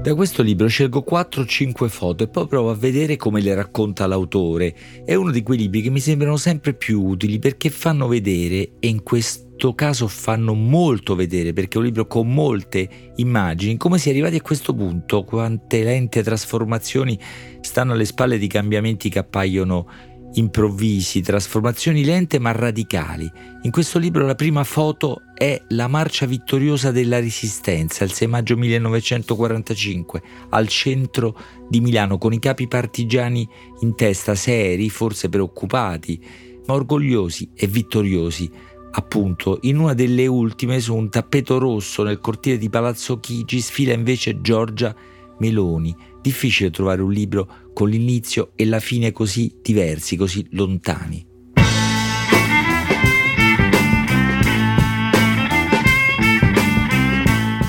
Da questo libro scelgo 4-5 foto e poi provo a vedere come le racconta l'autore. È uno di quei libri che mi sembrano sempre più utili perché fanno vedere, e in questo caso fanno molto vedere perché è un libro con molte immagini, come si è arrivati a questo punto, quante lente trasformazioni stanno alle spalle di cambiamenti che appaiono improvvisi, trasformazioni lente ma radicali. In questo libro la prima foto è la marcia vittoriosa della Resistenza, il 6 maggio 1945, al centro di Milano, con i capi partigiani in testa, seri, forse preoccupati, ma orgogliosi e vittoriosi. Appunto, in una delle ultime, su un tappeto rosso nel cortile di Palazzo Chigi, sfila invece Giorgia Meloni. Difficile trovare un libro con l'inizio e la fine così diversi, così lontani.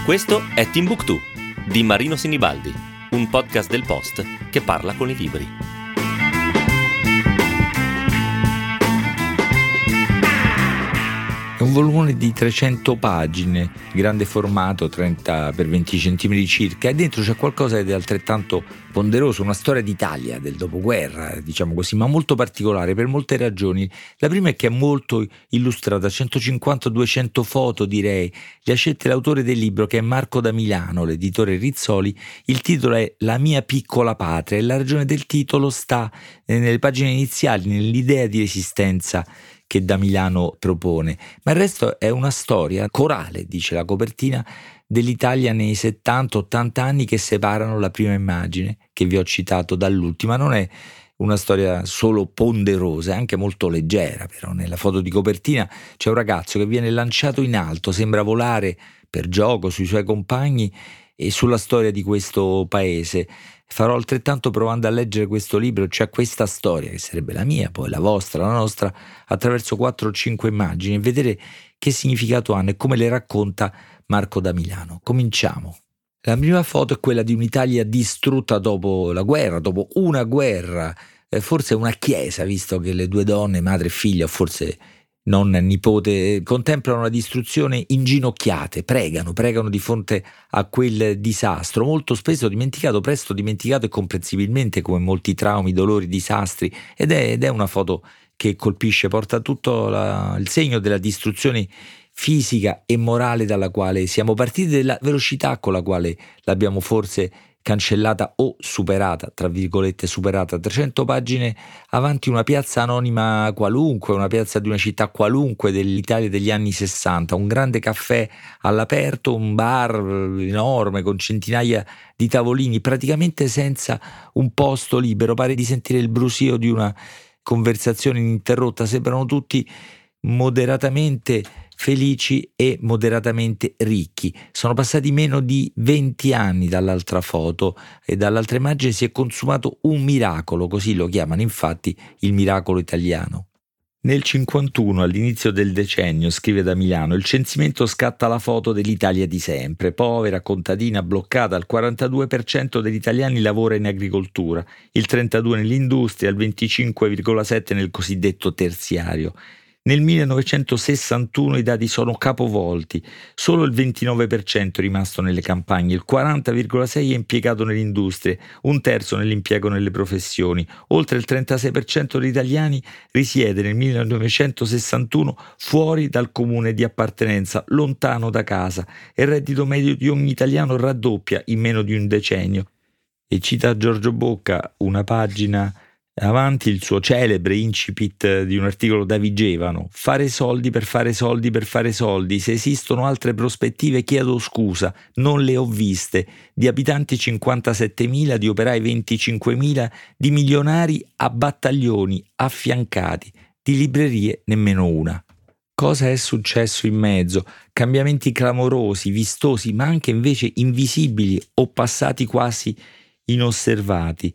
Questo è Timbuktu di Marino Sinibaldi, un podcast del Post che parla con i libri. Volume di 300 pagine, grande formato, 30 x 20 cm circa, e dentro c'è qualcosa di altrettanto ponderoso, una storia d'Italia del dopoguerra, diciamo così, ma molto particolare per molte ragioni. La prima è che è molto illustrata, 150-200 foto direi. Le ha scelte l'autore del libro che è Marco da Milano, l'editore Rizzoli. Il titolo è La mia piccola patria e la ragione del titolo sta nelle pagine iniziali, nell'idea di resistenza che da Milano propone, ma il resto è una storia corale, dice la copertina, dell'Italia nei 70-80 anni che separano la prima immagine che vi ho citato dall'ultima. Non è una storia solo ponderosa, è anche molto leggera, però nella foto di copertina c'è un ragazzo che viene lanciato in alto, sembra volare per gioco sui suoi compagni e sulla storia di questo paese. Farò altrettanto provando a leggere questo libro, cioè questa storia, che sarebbe la mia, poi la vostra, la nostra, attraverso quattro o cinque immagini e vedere che significato hanno e come le racconta Marco da Milano. Cominciamo. La prima foto è quella di un'Italia distrutta dopo la guerra, dopo una guerra, eh, forse una chiesa, visto che le due donne, madre e figlia, o forse non nipote, contemplano la distruzione inginocchiate, pregano, pregano di fronte a quel disastro, molto spesso dimenticato, presto dimenticato e comprensibilmente come molti traumi, dolori, disastri, ed è, ed è una foto che colpisce, porta tutto la, il segno della distruzione fisica e morale dalla quale siamo partiti, della velocità con la quale l'abbiamo forse cancellata o superata, tra virgolette superata, 300 pagine avanti una piazza anonima qualunque, una piazza di una città qualunque dell'Italia degli anni 60, un grande caffè all'aperto, un bar enorme con centinaia di tavolini, praticamente senza un posto libero, pare di sentire il brusio di una conversazione ininterrotta, sembrano tutti moderatamente felici e moderatamente ricchi. Sono passati meno di 20 anni dall'altra foto e dall'altra immagine si è consumato un miracolo, così lo chiamano infatti il miracolo italiano. Nel 51, all'inizio del decennio, scrive da Milano, il censimento scatta la foto dell'Italia di sempre, povera, contadina, bloccata, il 42% degli italiani lavora in agricoltura, il 32% nell'industria, il 25,7% nel cosiddetto terziario. Nel 1961 i dati sono capovolti, solo il 29% è rimasto nelle campagne, il 40,6% è impiegato nelle industrie, un terzo nell'impiego nelle professioni, oltre il 36% degli italiani risiede nel 1961 fuori dal comune di appartenenza, lontano da casa, e il reddito medio di ogni italiano raddoppia in meno di un decennio. E cita Giorgio Bocca una pagina avanti il suo celebre incipit di un articolo da Vigevano, fare soldi per fare soldi per fare soldi, se esistono altre prospettive chiedo scusa, non le ho viste, di abitanti 57.000, di operai 25.000, di milionari a battaglioni affiancati, di librerie nemmeno una. Cosa è successo in mezzo? Cambiamenti clamorosi, vistosi, ma anche invece invisibili o passati quasi inosservati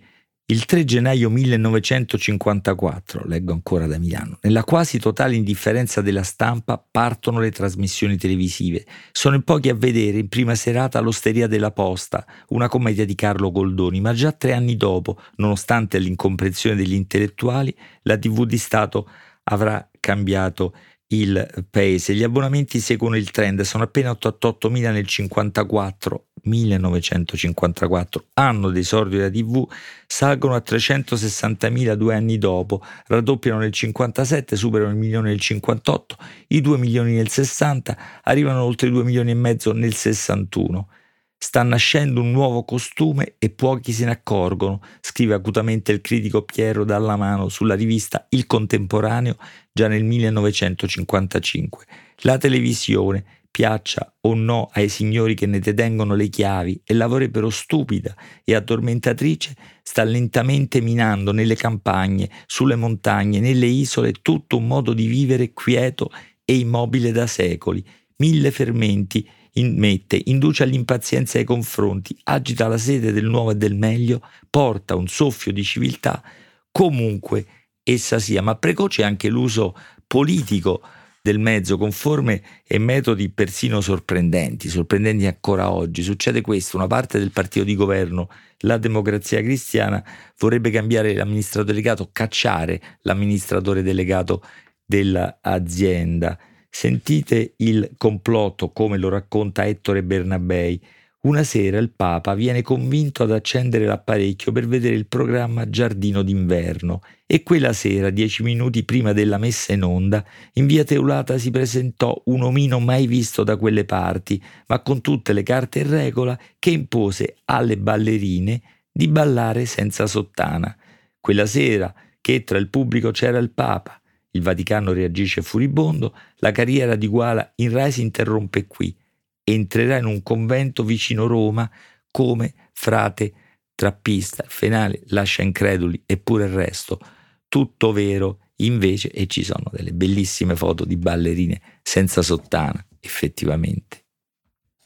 il 3 gennaio 1954, leggo ancora da Milano, nella quasi totale indifferenza della stampa partono le trasmissioni televisive. Sono in pochi a vedere in prima serata L'Osteria della Posta, una commedia di Carlo Goldoni, ma già tre anni dopo, nonostante l'incomprensione degli intellettuali, la TV di Stato avrà cambiato il paese. Gli abbonamenti seguono il trend, sono appena 88.000 nel 54, 1954, anno d'esordio della TV, salgono a 360.000 due anni dopo, raddoppiano nel 57, superano il milione nel 58, i 2 milioni nel 60, arrivano oltre i 2 milioni e mezzo nel 61. Sta nascendo un nuovo costume e pochi se ne accorgono, scrive acutamente il critico Piero Dallamano sulla rivista Il Contemporaneo già nel 1955. La televisione, piaccia o no ai signori che ne detengono le chiavi e la vorrebbero stupida e addormentatrice, sta lentamente minando nelle campagne, sulle montagne, nelle isole tutto un modo di vivere quieto e immobile da secoli, mille fermenti immette, induce all'impazienza ai confronti, agita la sede del nuovo e del meglio, porta un soffio di civiltà, comunque essa sia, ma precoce anche l'uso politico del mezzo con forme e metodi persino sorprendenti, sorprendenti ancora oggi. Succede questo, una parte del partito di governo, la democrazia cristiana, vorrebbe cambiare l'amministratore delegato, cacciare l'amministratore delegato dell'azienda. Sentite il complotto come lo racconta Ettore Bernabei. Una sera il Papa viene convinto ad accendere l'apparecchio per vedere il programma Giardino d'inverno e quella sera, dieci minuti prima della messa in onda, in via Teulata si presentò un omino mai visto da quelle parti, ma con tutte le carte in regola, che impose alle ballerine di ballare senza sottana. Quella sera, che tra il pubblico c'era il Papa, il Vaticano reagisce furibondo, la carriera di Guala in Rai si interrompe qui. Entrerà in un convento vicino Roma come frate trappista. Il finale lascia increduli eppure il resto. Tutto vero invece e ci sono delle bellissime foto di ballerine senza sottana, effettivamente.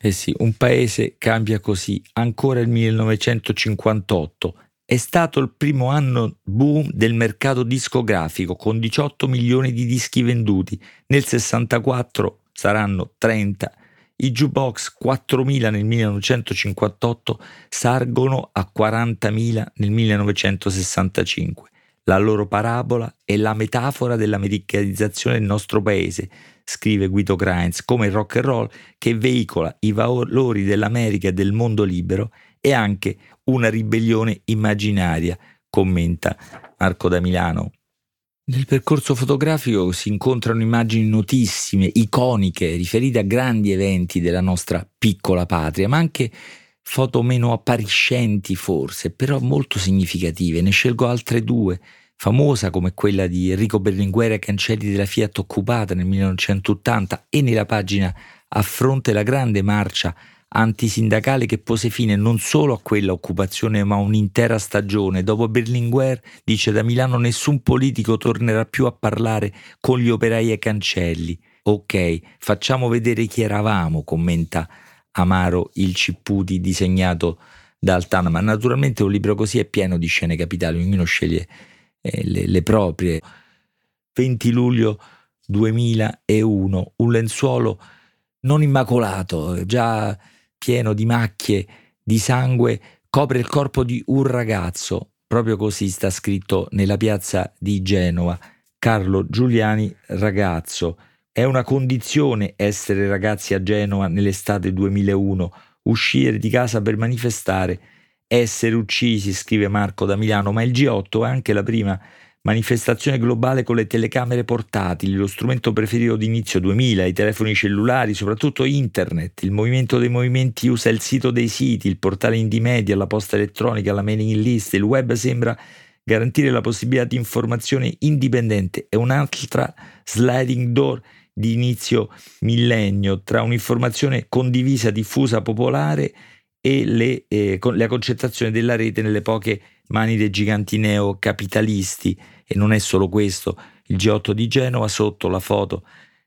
Eh sì, un paese cambia così. Ancora il 1958 è stato il primo anno boom del mercato discografico con 18 milioni di dischi venduti, nel 64 saranno 30, i jukebox 4.000 nel 1958 salgono a 40.000 nel 1965. La loro parabola è la metafora dell'americanizzazione del nostro paese, scrive Guido Kreins, come il rock and roll che veicola i valori dell'America e del mondo libero è anche una ribellione immaginaria, commenta Marco da Milano. Nel percorso fotografico si incontrano immagini notissime, iconiche, riferite a grandi eventi della nostra piccola patria, ma anche foto meno appariscenti forse, però molto significative. Ne scelgo altre due, famosa come quella di Enrico Berlinguer ai cancelli della Fiat occupata nel 1980 e nella pagina affronta la grande marcia antisindacale che pose fine non solo a quella occupazione ma a un'intera stagione. Dopo Berlinguer, dice da Milano, nessun politico tornerà più a parlare con gli operai ai cancelli. Ok, facciamo vedere chi eravamo, commenta Amaro il Cipputi disegnato da Altana, ma naturalmente un libro così è pieno di scene capitali, ognuno sceglie eh, le, le proprie. 20 luglio 2001, un lenzuolo non immacolato, già pieno di macchie, di sangue, copre il corpo di un ragazzo. Proprio così sta scritto nella piazza di Genova. Carlo Giuliani, ragazzo. È una condizione essere ragazzi a Genova nell'estate 2001, uscire di casa per manifestare, essere uccisi, scrive Marco da Milano, ma il G8 è anche la prima Manifestazione globale con le telecamere portatili, lo strumento preferito d'inizio 2000, i telefoni cellulari, soprattutto internet. Il movimento dei movimenti usa il sito dei siti, il portale indie media, la posta elettronica, la mailing list. Il web sembra garantire la possibilità di informazione indipendente. È un'altra sliding door di inizio millennio tra un'informazione condivisa, diffusa, popolare e le, eh, con, la concentrazione della rete nelle poche mani dei giganti neocapitalisti e non è solo questo, il G8 di Genova sotto la foto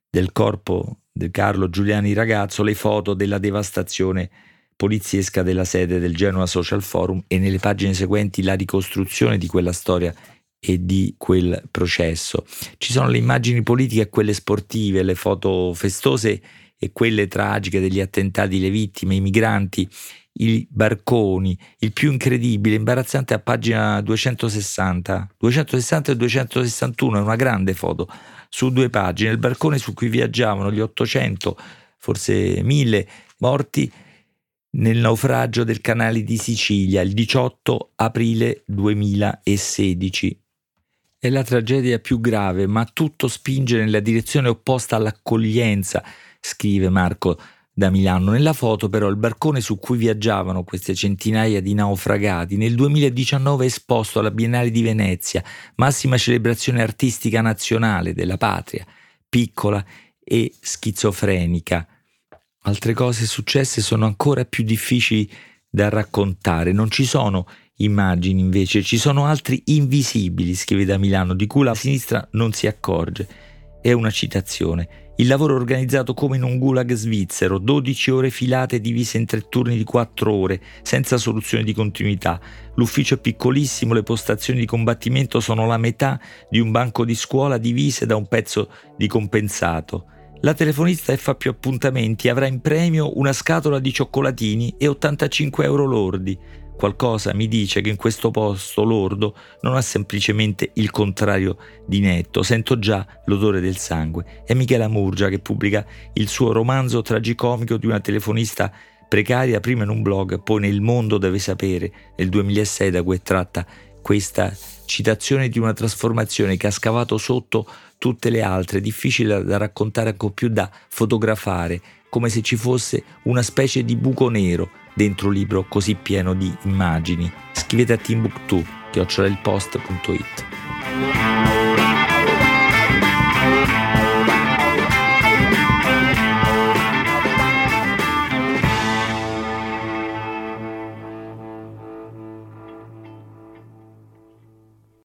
del corpo del Carlo Giuliani ragazzo, le foto della devastazione poliziesca della sede del Genova Social Forum e nelle pagine seguenti la ricostruzione di quella storia e di quel processo. Ci sono le immagini politiche e quelle sportive, le foto festose e quelle tragiche degli attentati, le vittime, i migranti i barconi, il più incredibile, imbarazzante a pagina 260, 260 e 261, è una grande foto, su due pagine, il barcone su cui viaggiavano gli 800, forse 1000 morti nel naufragio del canale di Sicilia il 18 aprile 2016. È la tragedia più grave, ma tutto spinge nella direzione opposta all'accoglienza, scrive Marco da Milano. Nella foto però il barcone su cui viaggiavano queste centinaia di naufragati nel 2019 è esposto alla Biennale di Venezia, massima celebrazione artistica nazionale della patria, piccola e schizofrenica. Altre cose successe sono ancora più difficili da raccontare, non ci sono immagini invece, ci sono altri invisibili, scrive da Milano, di cui la sinistra non si accorge. È una citazione. Il lavoro organizzato come in un gulag svizzero, 12 ore filate divise in tre turni di 4 ore, senza soluzione di continuità. L'ufficio è piccolissimo, le postazioni di combattimento sono la metà di un banco di scuola divise da un pezzo di compensato. La telefonista fa più appuntamenti avrà in premio una scatola di cioccolatini e 85 euro lordi. Qualcosa mi dice che in questo posto lordo non ha semplicemente il contrario di netto, sento già l'odore del sangue. È Michela Murgia che pubblica il suo romanzo tragicomico di una telefonista precaria prima in un blog, poi nel mondo deve sapere, nel 2006 da cui è tratta questa citazione di una trasformazione che ha scavato sotto tutte le altre, difficile da raccontare ancora più da fotografare, come se ci fosse una specie di buco nero dentro un libro così pieno di immagini. Scrivete a Timbuktu, chiocciolalpost.it.